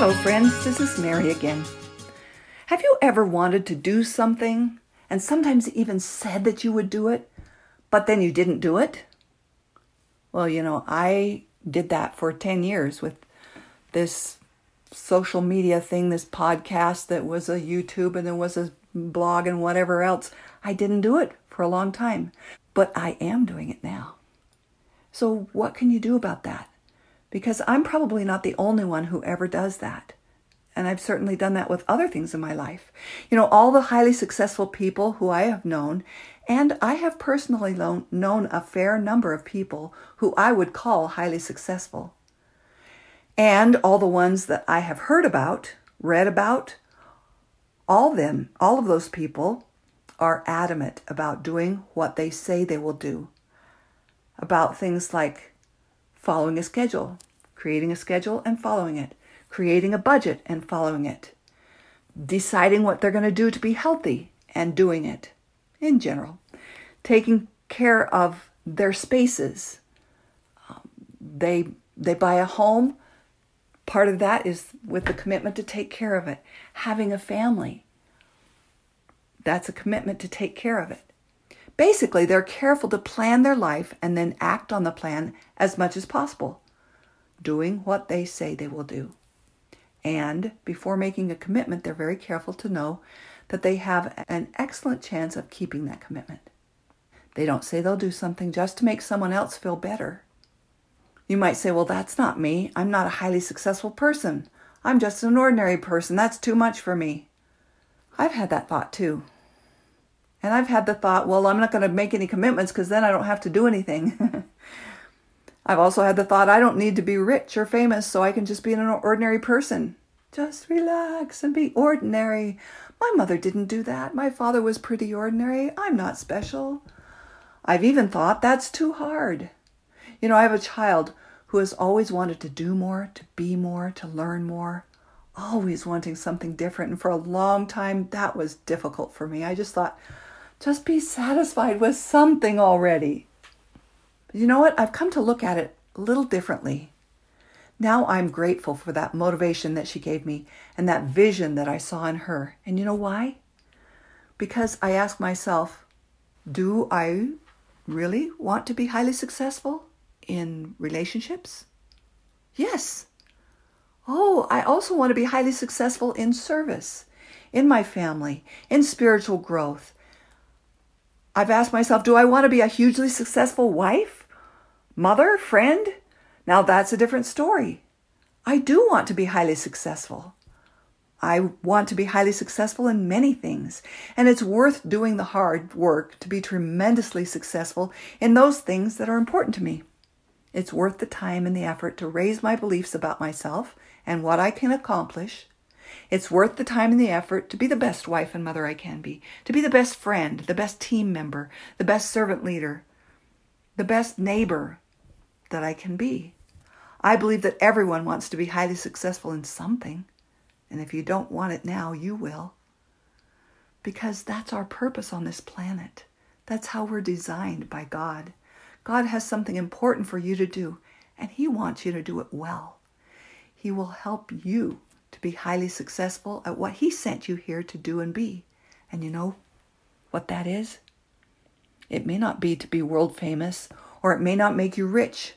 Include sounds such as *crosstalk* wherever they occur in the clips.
Hello, friends. This is Mary again. Have you ever wanted to do something and sometimes even said that you would do it, but then you didn't do it? Well, you know, I did that for 10 years with this social media thing, this podcast that was a YouTube and there was a blog and whatever else. I didn't do it for a long time, but I am doing it now. So, what can you do about that? Because I'm probably not the only one who ever does that. And I've certainly done that with other things in my life. You know, all the highly successful people who I have known, and I have personally known, a fair number of people who I would call highly successful. And all the ones that I have heard about, read about, all them, all of those people are adamant about doing what they say they will do. About things like following a schedule, creating a schedule and following it, creating a budget and following it, deciding what they're going to do to be healthy and doing it in general, taking care of their spaces. Um, they they buy a home. Part of that is with the commitment to take care of it. Having a family. That's a commitment to take care of it. Basically, they're careful to plan their life and then act on the plan as much as possible, doing what they say they will do. And before making a commitment, they're very careful to know that they have an excellent chance of keeping that commitment. They don't say they'll do something just to make someone else feel better. You might say, well, that's not me. I'm not a highly successful person. I'm just an ordinary person. That's too much for me. I've had that thought too. And I've had the thought, well, I'm not going to make any commitments because then I don't have to do anything. *laughs* I've also had the thought, I don't need to be rich or famous so I can just be an ordinary person. Just relax and be ordinary. My mother didn't do that. My father was pretty ordinary. I'm not special. I've even thought that's too hard. You know, I have a child who has always wanted to do more, to be more, to learn more, always wanting something different. And for a long time, that was difficult for me. I just thought, just be satisfied with something already. You know what? I've come to look at it a little differently. Now I'm grateful for that motivation that she gave me and that vision that I saw in her. And you know why? Because I ask myself, do I really want to be highly successful in relationships? Yes. Oh, I also want to be highly successful in service, in my family, in spiritual growth, I've asked myself, do I want to be a hugely successful wife, mother, friend? Now that's a different story. I do want to be highly successful. I want to be highly successful in many things, and it's worth doing the hard work to be tremendously successful in those things that are important to me. It's worth the time and the effort to raise my beliefs about myself and what I can accomplish it's worth the time and the effort to be the best wife and mother I can be, to be the best friend, the best team member, the best servant leader, the best neighbor that I can be. I believe that everyone wants to be highly successful in something. And if you don't want it now, you will. Because that's our purpose on this planet. That's how we're designed by God. God has something important for you to do, and He wants you to do it well. He will help you to be highly successful at what He sent you here to do and be. And you know what that is? It may not be to be world famous, or it may not make you rich,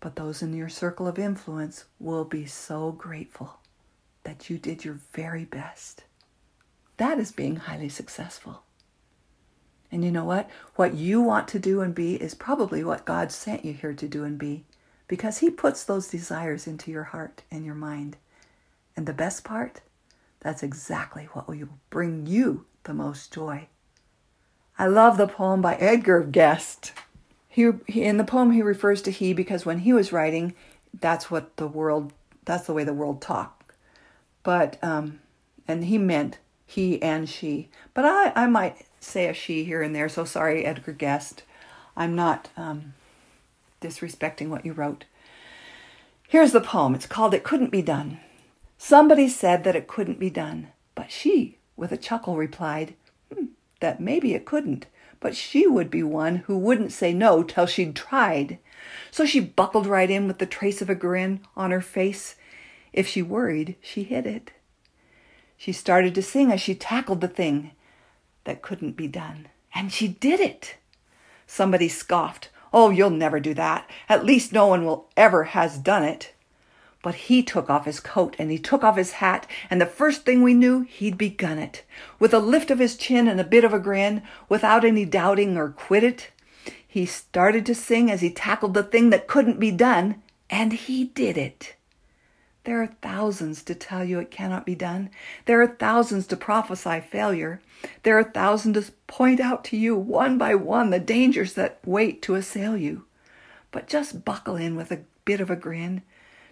but those in your circle of influence will be so grateful that you did your very best. That is being highly successful. And you know what? What you want to do and be is probably what God sent you here to do and be because He puts those desires into your heart and your mind. And the best part, that's exactly what will bring you the most joy. I love the poem by Edgar Guest. He, he, in the poem he refers to he because when he was writing, that's what the world, that's the way the world talked. But um, and he meant he and she. But I, I might say a she here and there. So sorry, Edgar Guest. I'm not um, disrespecting what you wrote. Here's the poem. It's called "It Couldn't Be Done." Somebody said that it couldn't be done, but she, with a chuckle, replied, hmm, that maybe it couldn't, but she would be one who wouldn't say no till she'd tried. So she buckled right in with the trace of a grin on her face. If she worried, she hid it. She started to sing as she tackled the thing that couldn't be done. And she did it. Somebody scoffed. Oh, you'll never do that. At least no one will ever has done it. But he took off his coat and he took off his hat, and the first thing we knew, he'd begun it. With a lift of his chin and a bit of a grin, without any doubting or quit it, he started to sing as he tackled the thing that couldn't be done, and he did it. There are thousands to tell you it cannot be done. There are thousands to prophesy failure. There are thousands to point out to you one by one the dangers that wait to assail you. But just buckle in with a bit of a grin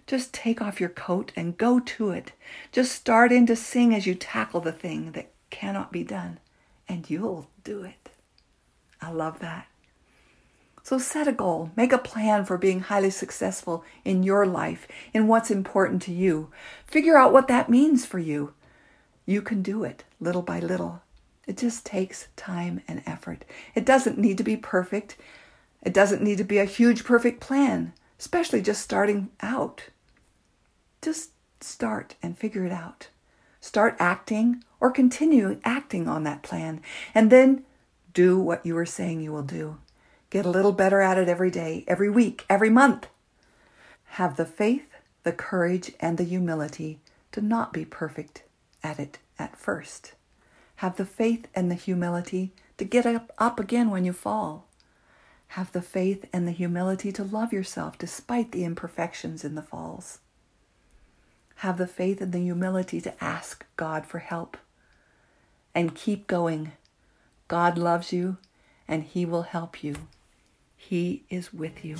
just take off your coat and go to it. Just start in to sing as you tackle the thing that cannot be done, and you'll do it. I love that. So set a goal, make a plan for being highly successful in your life, in what's important to you. Figure out what that means for you. You can do it little by little. It just takes time and effort. It doesn't need to be perfect. It doesn't need to be a huge, perfect plan, especially just starting out. Just start and figure it out. Start acting or continue acting on that plan. And then do what you are saying you will do. Get a little better at it every day, every week, every month. Have the faith, the courage, and the humility to not be perfect at it at first. Have the faith and the humility to get up, up again when you fall. Have the faith and the humility to love yourself despite the imperfections and the falls. Have the faith and the humility to ask God for help and keep going. God loves you and He will help you. He is with you.